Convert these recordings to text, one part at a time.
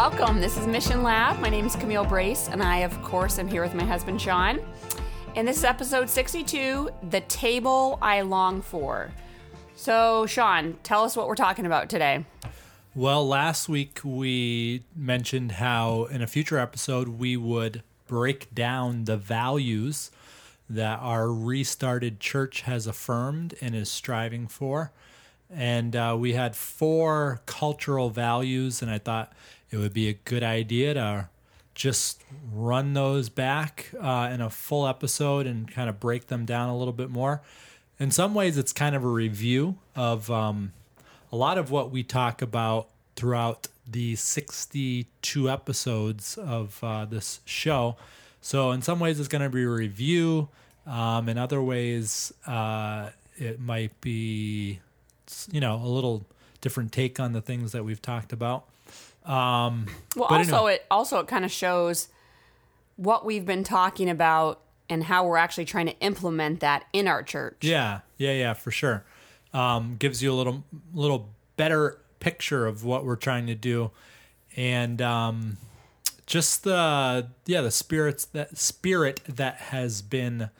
Welcome. This is Mission Lab. My name is Camille Brace, and I, of course, am here with my husband, Sean. And this is episode 62 The Table I Long For. So, Sean, tell us what we're talking about today. Well, last week we mentioned how in a future episode we would break down the values that our restarted church has affirmed and is striving for. And uh, we had four cultural values, and I thought it would be a good idea to just run those back uh, in a full episode and kind of break them down a little bit more. In some ways, it's kind of a review of um, a lot of what we talk about throughout the 62 episodes of uh, this show. So, in some ways, it's going to be a review. Um, in other ways, uh, it might be, you know, a little different take on the things that we've talked about. Um, Well, But also anyway. it also it kind of shows what we've been talking about and how we're actually trying to implement that in our church. Yeah, yeah, yeah, for sure. Um, gives you a little little better picture of what we're trying to do, and um, just the yeah the spirits that spirit that has been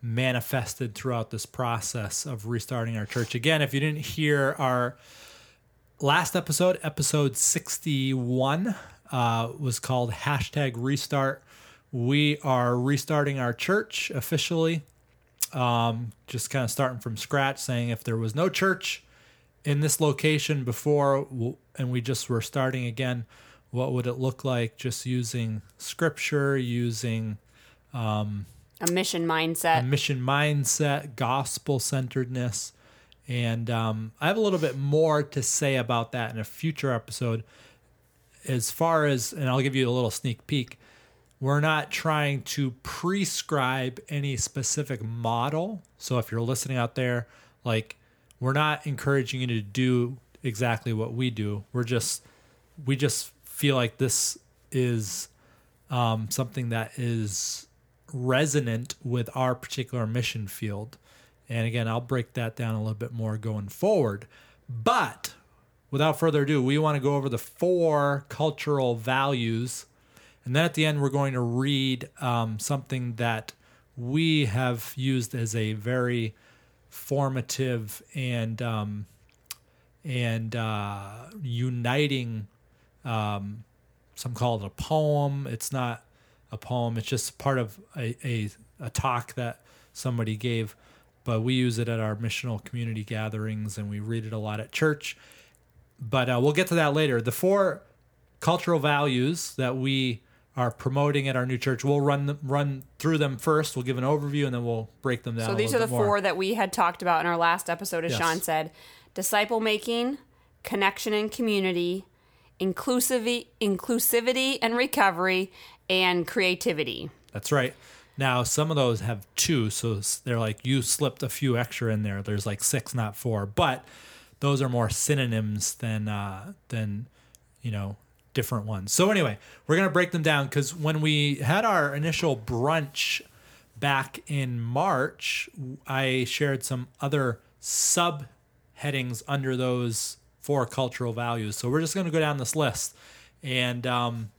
manifested throughout this process of restarting our church. Again, if you didn't hear our last episode, episode 61, uh, was called hashtag restart. We are restarting our church officially. Um, just kind of starting from scratch, saying if there was no church in this location before and we just were starting again, what would it look like just using scripture, using A mission mindset, a mission mindset, gospel centeredness. And um, I have a little bit more to say about that in a future episode. As far as, and I'll give you a little sneak peek, we're not trying to prescribe any specific model. So if you're listening out there, like, we're not encouraging you to do exactly what we do. We're just, we just feel like this is um, something that is resonant with our particular mission field. And again, I'll break that down a little bit more going forward. But without further ado, we want to go over the four cultural values. And then at the end, we're going to read um, something that we have used as a very formative and um, and uh, uniting um, some call it a poem. It's not a poem. It's just part of a, a, a talk that somebody gave, but we use it at our missional community gatherings and we read it a lot at church. But uh, we'll get to that later. The four cultural values that we are promoting at our new church, we'll run them, run through them first. We'll give an overview and then we'll break them down. So these are the bit more. four that we had talked about in our last episode, as Yes. Sean said: disciple making, connection and community, inclusivity, inclusivity and recovery, and creativity. That's right. Now, some of those have two, so they're like you slipped a few extra in there. There's like six, not four, but those are more synonyms than uh, than you know different ones. So anyway, we're gonna break them down because when we had our initial brunch back in March, I shared some other subheadings under those four cultural values. So we're just gonna go down this list, and um,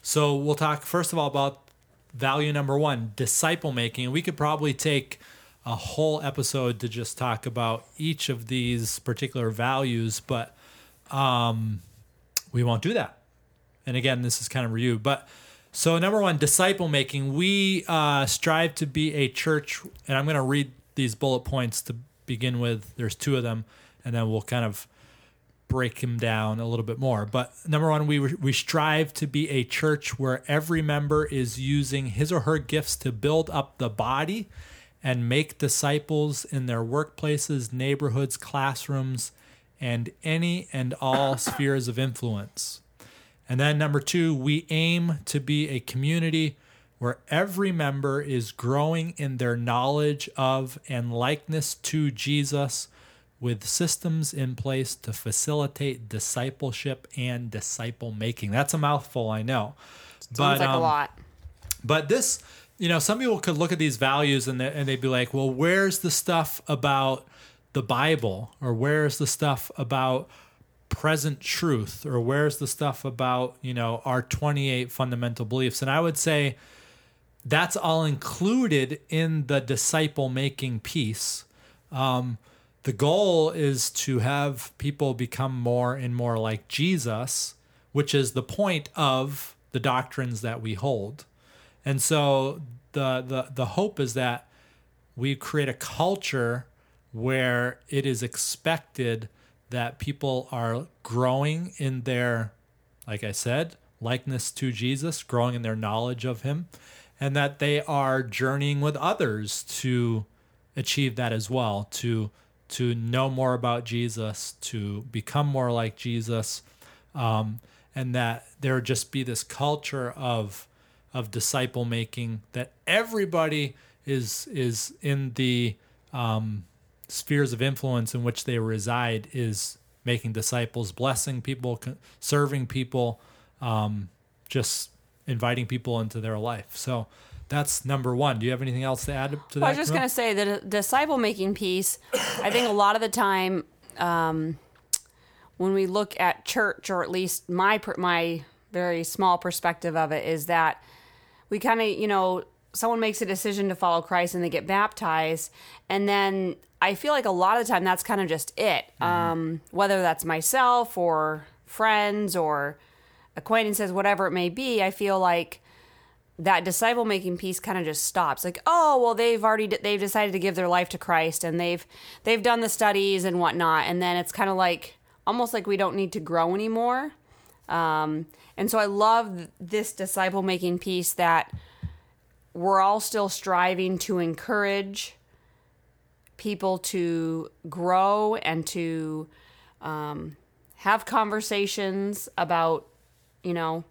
so we'll talk first of all about value number one, disciple making. We could probably take a whole episode to just talk about each of these particular values, but um, we won't do that. And again, this is kind of review. But so number one, disciple making. We uh, strive to be a church, and I'm going to read these bullet points to begin with. There's two of them, and then we'll kind of break him down a little bit more. But number one, we we strive to be a church where every member is using his or her gifts to build up the body and make disciples in their workplaces, neighborhoods, classrooms, and any and all spheres of influence. And then number two, we aim to be a community where every member is growing in their knowledge of and likeness to Jesus with systems in place to facilitate discipleship and disciple making. That's a mouthful, I know. Sounds like a um, lot. but this, you know, some people could look at these values and they, and they'd be like, well, where's the stuff about the Bible, or where's the stuff about present truth, or where's the stuff about you know our 28 fundamental beliefs? And I would say that's all included in the disciple making piece. Um, the goal is to have people become more and more like Jesus, which is the point of the doctrines that we hold. And so the the the hope is that we create a culture where it is expected that people are growing in their like I said, likeness to Jesus, growing in their knowledge of him, and that they are journeying with others to achieve that as well, to to know more about Jesus, to become more like Jesus, um, and that there would just be this culture of of disciple making that everybody is is in the um, spheres of influence in which they reside is making disciples, blessing people, serving people, um, just inviting people into their life. So that's number one. Do you have anything else to add to that? I was just going to say the disciple making piece, I think a lot of the time, um, when we look at church, or at least my my very small perspective of it, is that we kind of, you know, someone makes a decision to follow Christ and they get baptized, and then I feel like a lot of the time that's kind of just it. Um, whether that's myself or friends or acquaintances, whatever it may be, I feel like that disciple making piece kind of just stops. Like oh well they've already they've decided to give their life to christ and they've they've done the studies and whatnot. And then it's kind of like almost like we don't need to grow anymore. Um, and so i love this disciple making piece that we're all still striving to encourage people to grow and to um, have conversations about you know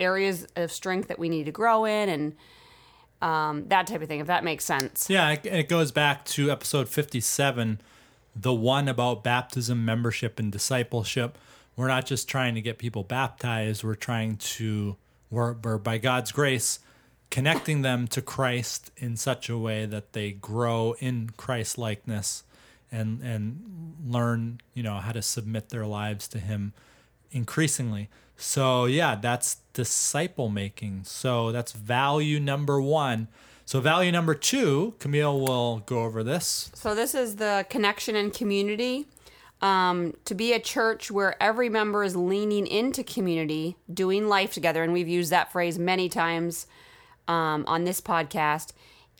areas of strength that we need to grow in and um, that type of thing, if that makes sense. Yeah, it, goes back to episode 57, the one about baptism, membership, and discipleship. We're not just trying to get people baptized, we're trying to, we're, we're by God's grace, connecting them to Christ in such a way that they grow in Christ likeness and and learn, you know, how to submit their lives to him increasingly. So yeah, that's disciple making. So that's value number one. So value number two, Camille will go over this. So, this is the connection and community. Um, to be a church where every member is leaning into community, doing life together, and we've used that phrase many times um, on this podcast.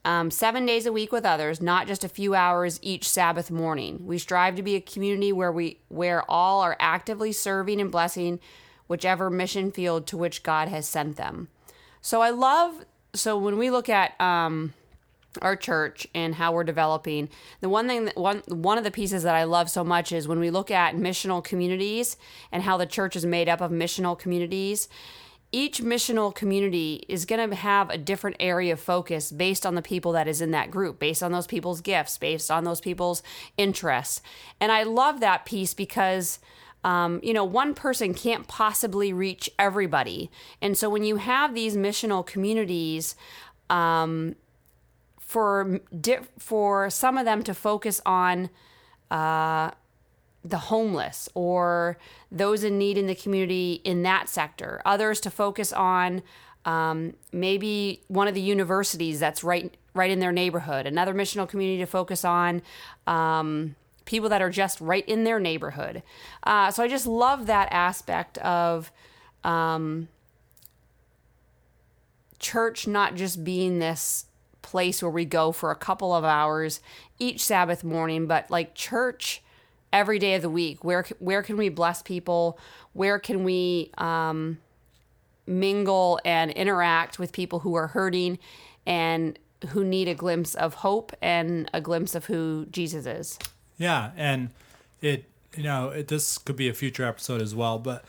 Um, seven days a week with others, not just a few hours each Sabbath morning. We strive to be a community where we where all are actively serving and blessing whichever mission field to which God has sent them. So I love so when we look at um, our church and how we're developing, the one thing that one one of the pieces that I love so much is when we look at missional communities and how the church is made up of missional communities. Each missional community is going to have a different area of focus based on the people that is in that group, based on those people's gifts, based on those people's interests. And I love that piece because um, you know, one person can't possibly reach everybody. And so when you have these missional communities, um, for for some of them to focus on uh, the homeless or those in need in the community in that sector, others to focus on um, maybe one of the universities that's right right in their neighborhood, another missional community to focus on. Um, people that are just right in their neighborhood. Uh, so I just love that aspect of um, church not just being this place where we go for a couple of hours each Sabbath morning, but like church every day of the week. Where where can we bless people? Where can we um, mingle and interact with people who are hurting and who need a glimpse of hope and a glimpse of who Jesus is? Yeah, and it you know it, this could be a future episode as well, but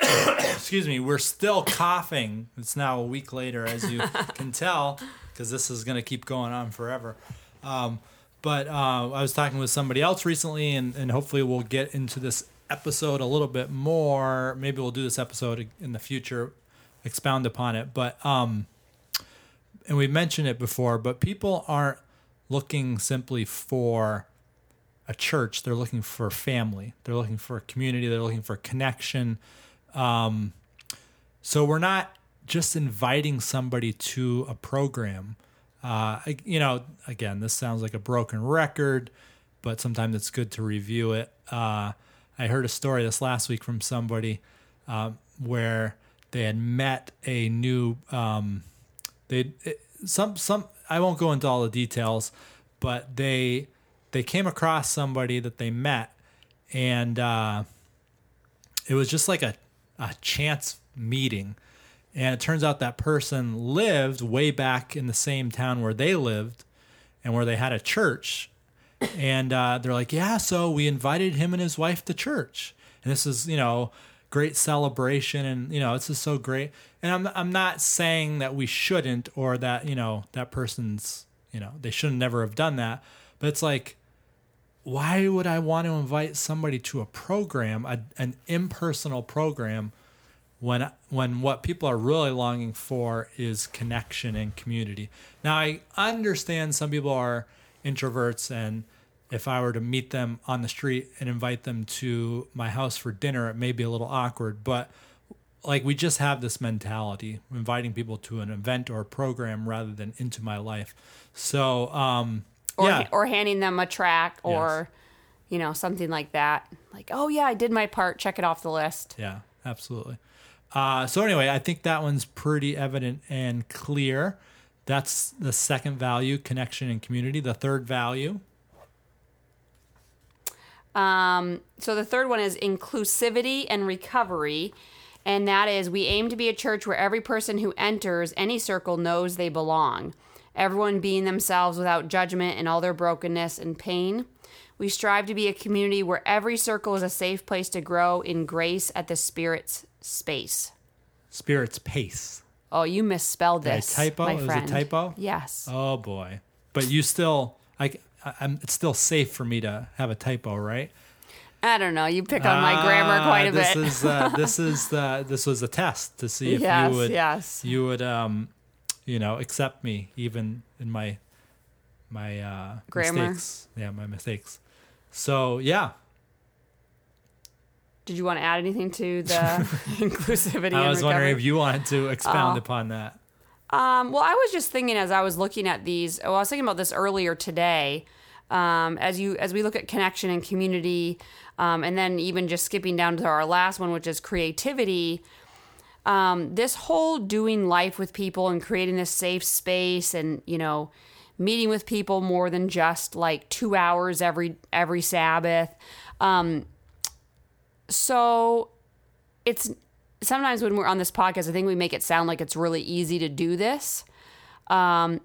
excuse me, we're still coughing. It's now a week later, as you can tell, because this is going to keep going on forever. Um, but uh, I was talking with somebody else recently, and, and hopefully we'll get into this episode a little bit more. Maybe we'll do this episode in the future, expound upon it. But um, and we've mentioned it before, but people aren't looking simply for a church. They're looking for family. They're looking for community. They're looking for connection. Um, so we're not just inviting somebody to a program. Uh, you know, again, this sounds like a broken record, but sometimes it's good to review it. Uh, I heard a story this last week from somebody um, where they had met a new um, they some some I won't go into all the details, but they they came across somebody that they met, and uh, it was just like a a chance meeting, and it turns out that person lived way back in the same town where they lived, and where they had a church, and uh, they're like, yeah, so we invited him and his wife to church, and this is you know great celebration, and you know this is so great, and I'm I'm not saying that we shouldn't or that you know that person's you know they should never have done that, but it's like why would I want to invite somebody to a program, a, an impersonal program, when when what people are really longing for is connection and community? Now I understand some people are introverts, and if I were to meet them on the street and invite them to my house for dinner, it may be a little awkward, but like we just have this mentality inviting people to an event or a program rather than into my life. So um or yeah. or handing them a track or you know something like that like oh yeah i did my part check it off the list Yeah, absolutely. Uh, so anyway, I think that one's pretty evident and clear. That's the second value, connection and community. The third value, um, so the third one is inclusivity and recovery and that is we aim to be a church where every person who enters any circle knows they belong everyone being themselves without judgment and all their brokenness and pain we strive to be a community where every circle is a safe place to grow in grace at the spirit's space spirit's pace. oh you misspelled I this typo? my It was a typo? yes Oh boy! But you still, I, I'm. It's still safe for me to have a typo, right? I don't know. You pick on my grammar Ah, quite a this bit. Is, uh, this is the this was a test to see if Yes, you would yes. you would um you know accept me even in my my uh Grammar. mistakes. Yeah, my mistakes. So yeah, Did you want to add anything to the inclusivity? I was wondering if you wanted to expound Oh. upon that. Um, well, I was just thinking as I was looking at these. Oh, I was thinking about this earlier today. Um, as you as we look at connection and community, um, and then even just skipping down to our last one, which is creativity. Um, this whole doing life with people and creating this safe space, and you know, meeting with people more than just like two hours every every Sabbath. Um, so it's sometimes when we're on this podcast, I think we make it sound like it's really easy to do this. Um,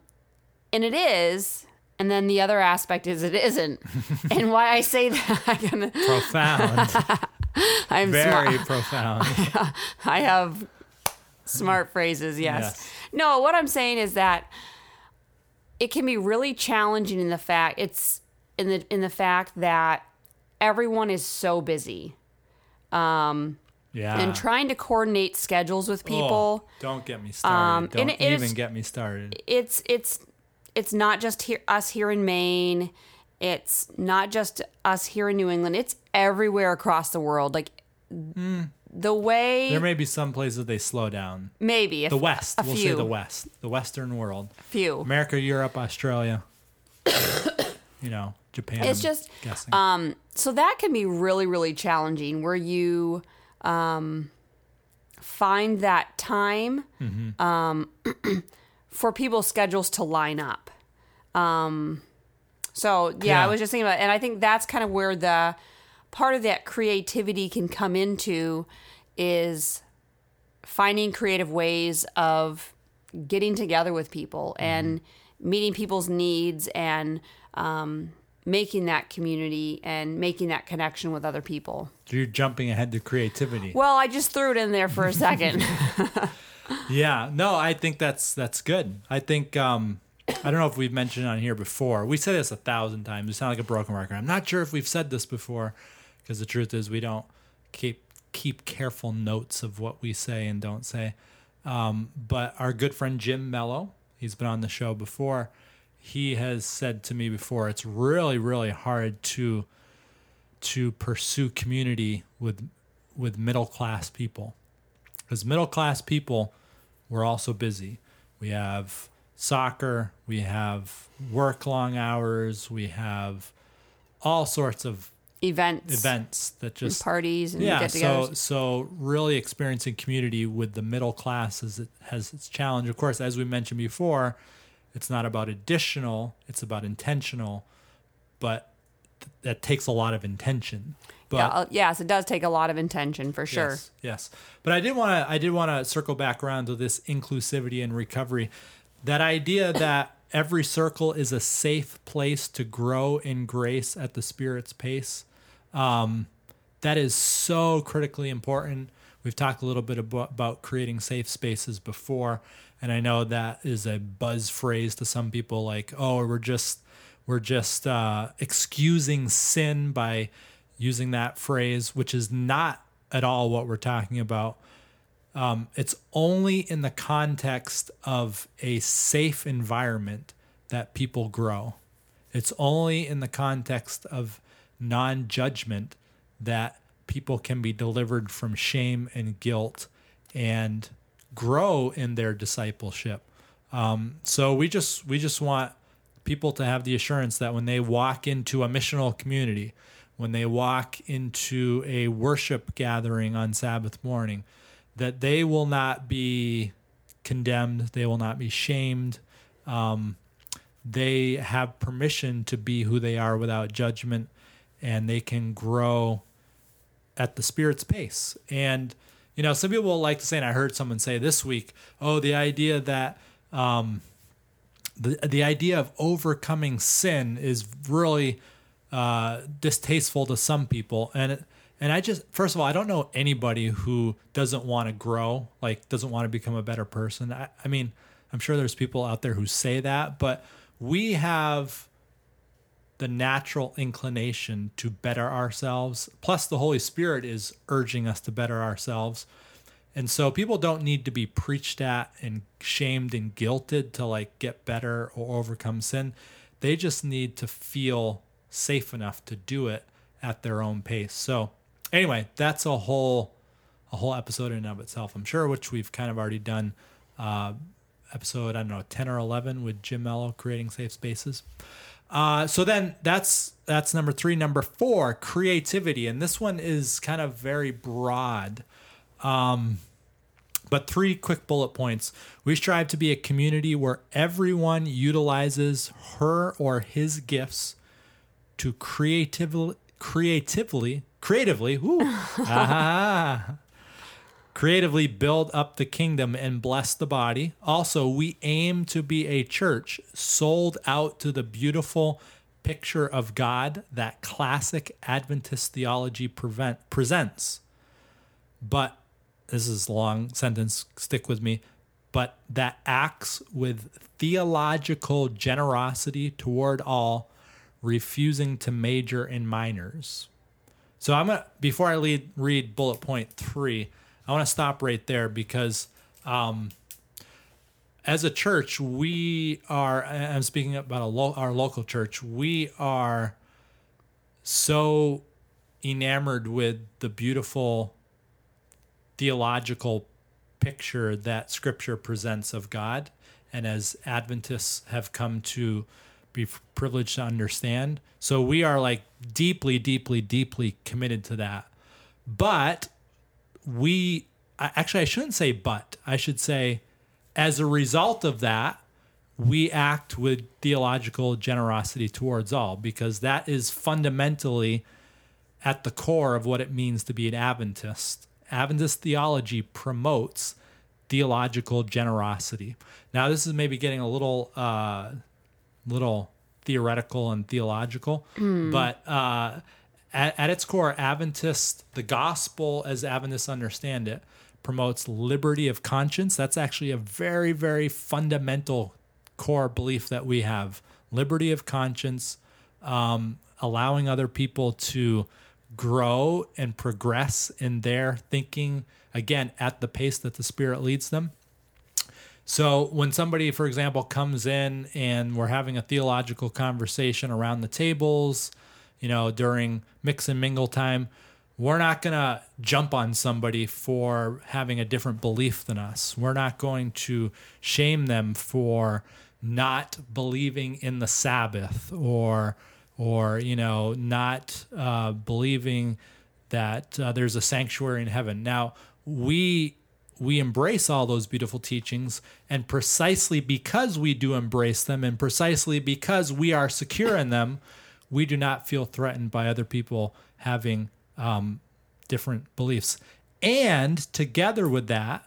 and it is. And then the other aspect is it isn't. and why I say that, Profound, I'm very smart. profound. I have smart phrases, yes. Yes. No, what I'm saying is that it can be really challenging in the fact it's in the in the fact that everyone is so busy. Um, Yeah, and trying to coordinate schedules with people. Oh, don't get me started. Um, don't and it even get me started. it's it's it's not just here us here in Maine. It's not just us here in New England. It's everywhere across the world. Like the way. There may be some places they slow down. maybe a, The West, a we'll few, say the West, the Western world, few. America, Europe, Australia. you know, Japan. It's just, guessing. Um, so that can be really really challenging where you um, find that time Mm-hmm. um, for people's schedules to line up. Um, so yeah, I was just thinking about, and I think that's kind of where the part of that creativity can come into is finding creative ways of getting together with people and meeting people's needs and um, making that community and making that connection with other people. You're jumping ahead to creativity. Well, I just threw it in there for a second. Yeah, no, I think that's that's good. I think um, I don't know if we've mentioned it on here before. We said this a thousand times. We sound like a broken record. I'm not sure if we've said this before, because the truth is we don't keep keep careful notes of what we say and don't say. Um, but our good friend Jim Mello, he's been on the show before. He has said to me before, it's really really hard to to pursue community with with middle class people because middle class people we're also busy we have soccer we have work long hours we have all sorts of Events, events that just parties, and yeah so so really experiencing community with the middle class is it has its challenge of course as we mentioned before it's not about additional it's about intentional but th- that takes a lot of intention but yeah, uh, yes, it does take a lot of intention for sure. Yes, yes. But I did want to I did want to circle back around to this inclusivity and recovery. That idea that every circle is a safe place to grow in grace at the Spirit's pace. Um, that is so critically important. We've talked a little bit about, creating safe spaces before, and I know that is a buzz phrase to some people, like, "Oh, we're just we're just uh, excusing sin by using that phrase," which is not at all what we're talking about. Um, it's only in the context of a safe environment that people grow. It's only in the context of non judgment that people can be delivered from shame and guilt and grow in their discipleship. Um, so we just we just want people to have the assurance that when they walk into a missional community, when they walk into a worship gathering on Sabbath morning, that they will not be condemned, they will not be shamed. Um, they have permission to be who they are without judgment, and they can grow at the Spirit's pace. And you know, some people like to say, and I heard someone say this week, "Oh, the idea that." Um, the, the idea of overcoming sin is really uh, distasteful to some people and it, and I just first of all I don't know anybody who doesn't want to grow like doesn't want to become a better person I, I mean I'm sure there's people out there who say that but we have the natural inclination to better ourselves plus the Holy Spirit is urging us to better ourselves and so people don't need to be preached at and shamed and guilted to like get better or overcome sin. They just need to feel safe enough to do it at their own pace. So anyway, that's a whole a whole episode in and of itself, I'm sure, which we've kind of already done. Uh, episode I don't know ten or eleven with Jim Mello creating safe spaces. Uh, so then that's that's number three. Number four, creativity, and this one is kind of very broad. Um, but three quick bullet points. We strive to be a community where everyone utilizes her or his gifts to creatively, creatively, creatively, woo, ah, creatively build up the kingdom and bless the body. Also, we aim to be a church sold out to the beautiful picture of God that classic Adventist theology prevent, presents. But this is a long sentence, stick with me, but that acts with theological generosity toward all, refusing to major in minors. So I'm gonna before I lead, read bullet point three, I want to stop right there because um, as a church, we are. I'm speaking about lo- our local church. We are so enamored with the beautiful theological picture that scripture presents of God and as Adventists have come to be privileged to understand. So we are like deeply, deeply, deeply committed to that. But we actually, I shouldn't say but, I should say as a result of that, we act with theological generosity towards all because that is fundamentally at the core of what it means to be an Adventist. Adventist theology promotes theological generosity. Now, this is maybe getting a little, uh, little theoretical and theological. But uh, at, at its core, Adventist, the gospel as Adventists understand it, promotes liberty of conscience. That's actually a very, very fundamental core belief that we have liberty of conscience, um, allowing other people to grow and progress in their thinking, again, at the pace that the Spirit leads them. So when somebody, for example, comes in and we're having a theological conversation around the tables, you know, during mix and mingle time, we're not going to jump on somebody for having a different belief than us. We're not going to shame them for not believing in the Sabbath or or you know not uh, believing that uh, there's a sanctuary in heaven. Now we we embrace all those beautiful teachings, and precisely because we do embrace them, and precisely because we are secure in them, we do not feel threatened by other people having um, different beliefs. And together with that,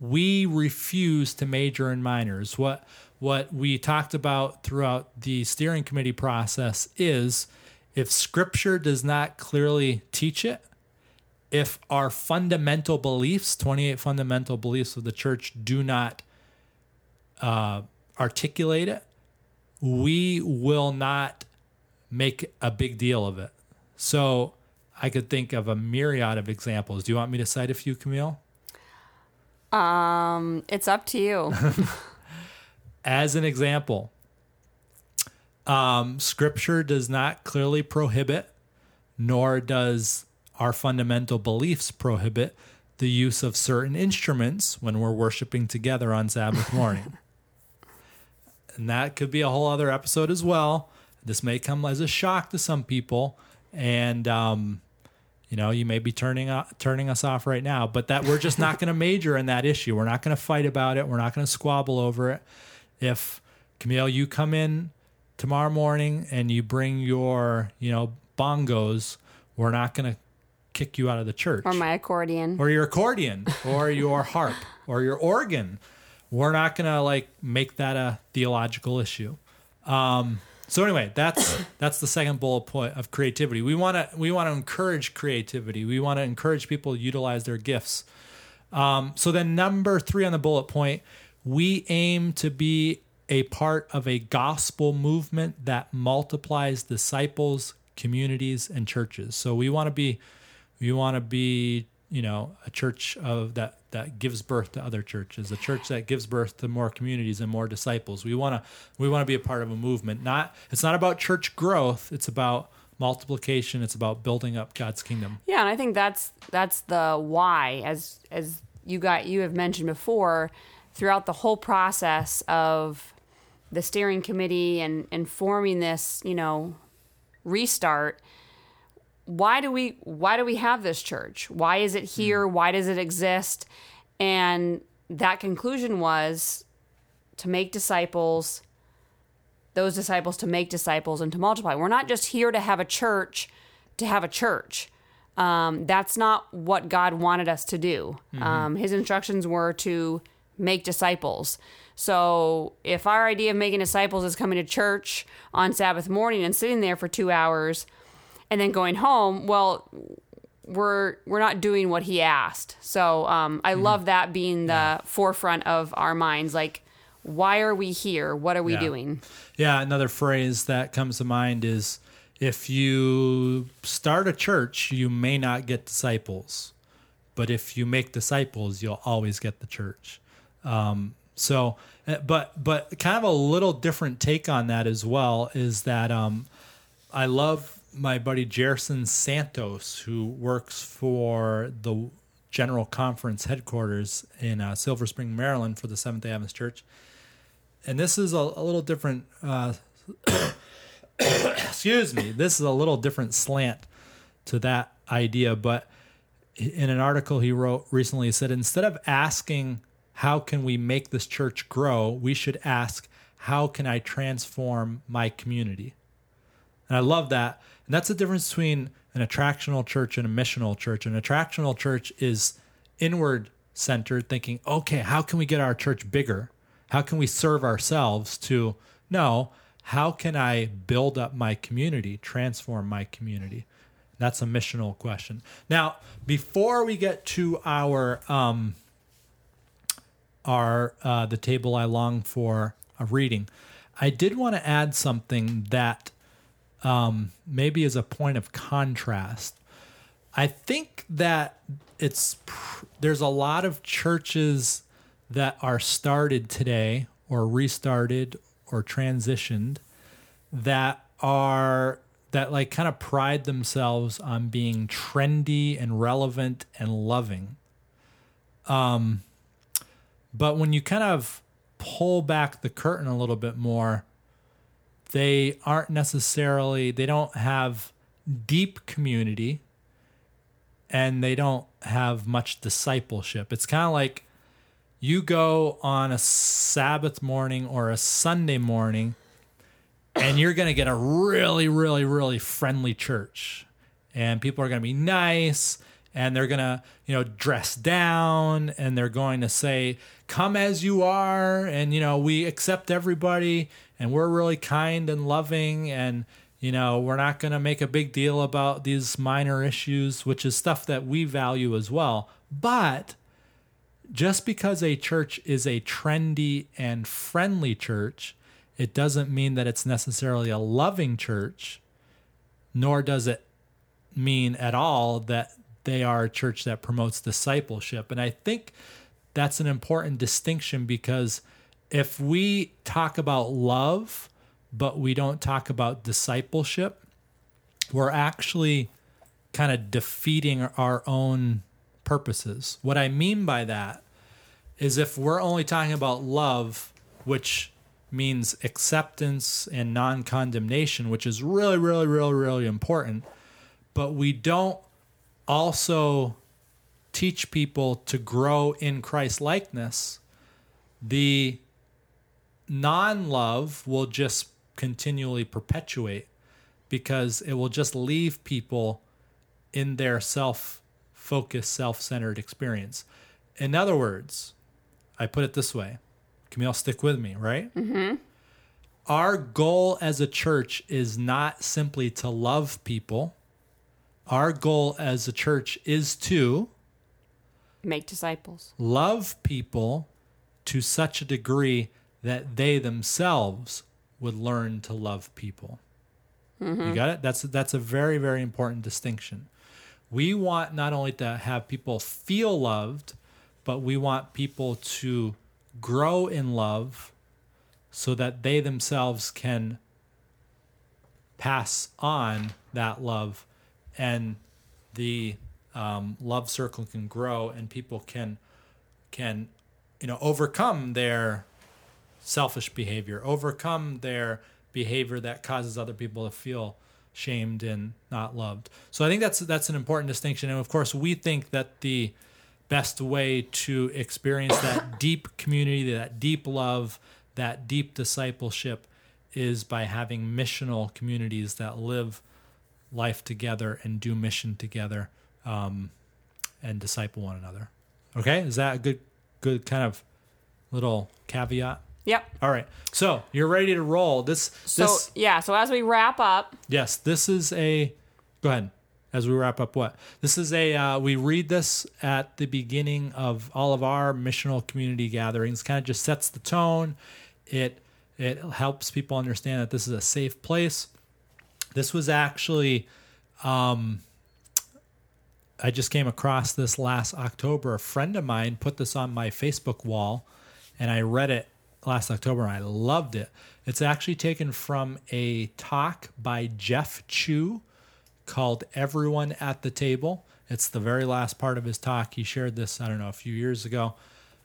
we refuse to major in minors. What what we talked about throughout the steering committee process is if scripture does not clearly teach it, if our fundamental beliefs, 28 fundamental beliefs of the church, do not uh, articulate it, we will not make a big deal of it. So I could think of a myriad of examples. Do you want me to cite a few, Camille? Um, it's up to you. As an example, um, scripture does not clearly prohibit, nor does our fundamental beliefs prohibit the use of certain instruments when we're worshiping together on Sabbath morning. and that could be a whole other episode as well. This may come as a shock to some people, and um, you know you may be turning uh, turning us off right now. But that we're just not going to major in that issue. We're not going to fight about it. We're not going to squabble over it. If Camille, you come in tomorrow morning and you bring your you know bongos, we're not going to kick you out of the church or my accordion. or your accordion or your harp or your organ. We're not going to like make that a theological issue. Um, so anyway, that's that's the second bullet point of creativity. We want to we want to encourage creativity. We want to encourage people to utilize their gifts. Um, so then number three on the bullet point, we aim to be a part of a gospel movement that multiplies disciples, communities, and churches. So we want to be we want to be you know a church of that that gives birth to other churches a church that gives birth to more communities and more disciples we want to we want to be a part of a movement not it's not about church growth it's about multiplication it's about building up god's kingdom Yeah, and I think that's that's the why, as as you got you have mentioned before, throughout the whole process of the steering committee and and forming this, you know, restart. Why do we why do we have this church? Why is it here? Why does it exist? And that conclusion was to make disciples those disciples to make disciples and to multiply. We're not just here to have a church to have a church. Um, that's not what God wanted us to do. Um, his instructions were to make disciples. So if our idea of making disciples is coming to church on Sabbath morning and sitting there for two hours and then going home, well, we're we're not doing what he asked. So um, I love that being the forefront of our minds. Like, why are we here? What are we Yeah. doing? Yeah, another phrase that comes to mind is if you start a church, you may not get disciples, but if you make disciples, you'll always get the church. Um, so, uh, but but kind of a little different take on that as well is that um, I love my buddy Gerson Santos, who works for the General Conference headquarters in uh, Silver Spring, Maryland, for the Seventh Day Adventist Church. And this is a, a little different. Uh, excuse me. This is a little different slant to that idea, but in an article he wrote recently, he said instead of asking how can we make this church grow, we should ask how can I transform my community. And I love that. And that's the difference between an attractional church and a missional church. An attractional church is inward centered, thinking, okay, how can we get our church bigger? How can we serve ourselves? To no, how can I build up my community, transform my community? That's a missional question. Now, before we get to our um, our uh, the table I long for a reading, I did want to add something that um, maybe as a point of contrast. I think that it's there's a lot of churches that are started today or restarted or transitioned that are that like kind of pride themselves on being trendy and relevant and loving. Um but when you kind of pull back the curtain a little bit more, they aren't necessarily they don't have deep community and they don't have much discipleship. It's kind of like you go on a Sabbath morning or a Sunday morning and you're going to get a really, really, really friendly church. And people are going to be nice and they're going to, you know, dress down and they're going to say, come as you are. And, you know, we accept everybody and we're really kind and loving. And, you know, we're not going to make a big deal about these minor issues, which is stuff that we value as well. But just because a church is a trendy and friendly church, it doesn't mean that it's necessarily a loving church, nor does it mean at all that they are a church that promotes discipleship. And I think that's an important distinction because if we talk about love, but we don't talk about discipleship, we're actually kind of defeating our own purposes. What I mean by that is if we're only talking about love, which means acceptance and non condemnation, which is really, really, really, really important, but we don't also teach people to grow in Christ likeness, the non love will just continually perpetuate because it will just leave people in their self focused, self centered experience. In other words, I put it this way Camille, stick with me, right? Mm-hmm. Our goal as a church is not simply to love people. Our goal as a church is to Make disciples. love people to such a degree that they themselves would learn to love people. You got it? That's that's a very very important distinction. We want not only to have people feel loved, but we want people to grow in love so that they themselves can pass on that love and the um, love circle can grow and people can can you know overcome their selfish behavior overcome their behavior that causes other people to feel shamed and not loved so i think that's that's an important distinction and of course we think that the best way to experience that deep community that deep love that deep discipleship is by having missional communities that live life together and do mission together um, and disciple one another. Okay, is that a good, good kind of little caveat? Yep. All right, so you're ready to roll. This, So this, yeah, so as we wrap up, yes, this is a. Go ahead. As we wrap up, what this is a uh, we read this at the beginning of all of our missional community gatherings. Kind of just sets the tone. It it helps people understand that this is a safe place. This was actually Um, I just came across this last October. A friend of mine put this on my Facebook wall, and I read it last October and I loved it. It's actually taken from a talk by Jeff Chu called Everyone at the Table. It's the very last part of his talk. He shared this, I don't know, a few years ago.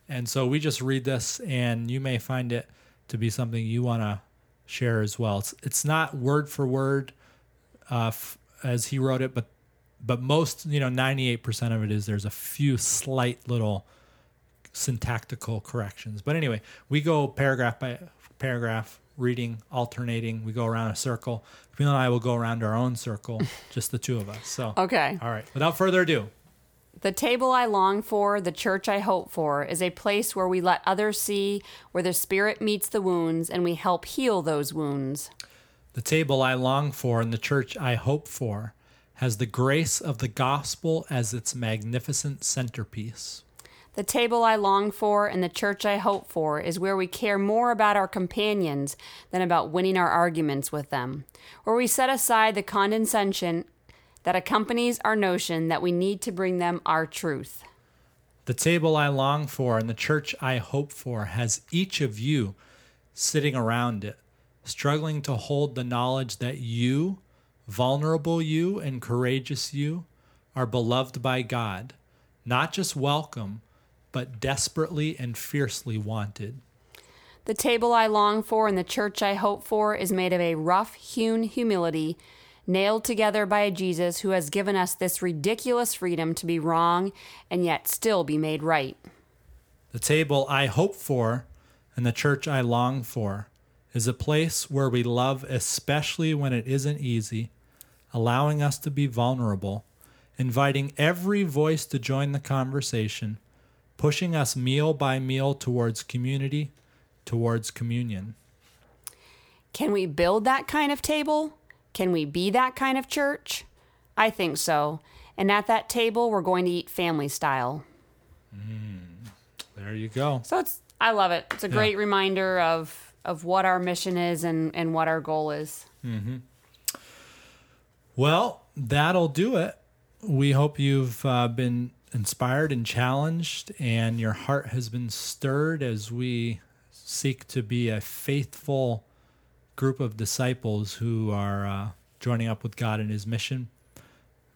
And so we just read this, and you may find it to be something you want to share as well. It's, it's not word for word uh, f- as he wrote it, but but most you know 98% of it is there's a few slight little syntactical corrections but anyway we go paragraph by paragraph reading alternating we go around a circle Camille and i will go around our own circle just the two of us so okay. all right without further ado The table I long for, the church I hope for, is a place where we let others see where the spirit meets the wounds and we help heal those wounds. The table I long for and the church I hope for has the grace of the gospel as its magnificent centerpiece. The table I long for and the church I hope for is where we care more about our companions than about winning our arguments with them, where we set aside the condescension that accompanies our notion that we need to bring them our truth. The table I long for and the church I hope for has each of you sitting around it, struggling to hold the knowledge that you, vulnerable you and courageous you, are beloved by God, not just welcome, but desperately and fiercely wanted. The table I long for and the church I hope for is made of a rough hewn humility, nailed together by a Jesus who has given us this ridiculous freedom to be wrong and yet still be made right. The table I hope for and the church I long for is a place where we love, especially when it isn't easy, allowing us to be vulnerable, inviting every voice to join the conversation pushing us meal by meal towards community, towards communion. Can we build that kind of table? Can we be that kind of church? I think so. And at that table, we're going to eat family style. Mm, there you go. So it's I love it. It's a great yeah. reminder of of what our mission is and and what our goal is. Mm-hmm. Well, that'll do it. We hope you've uh, been inspired and challenged, and your heart has been stirred as we seek to be a faithful group of disciples who are uh, joining up with God in His mission.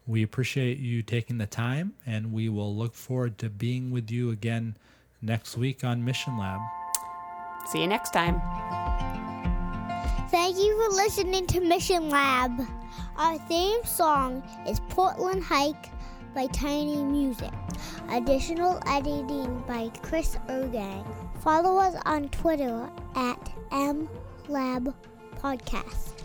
We appreciate you taking the time, and we will look forward to being with you again next week on Mission Lab. See you next time. Thank you for listening to Mission Lab. Our theme song is Portland Hike by Tiny Music. Additional editing by Chris Ergang. Follow us on Twitter at MLabPodcast.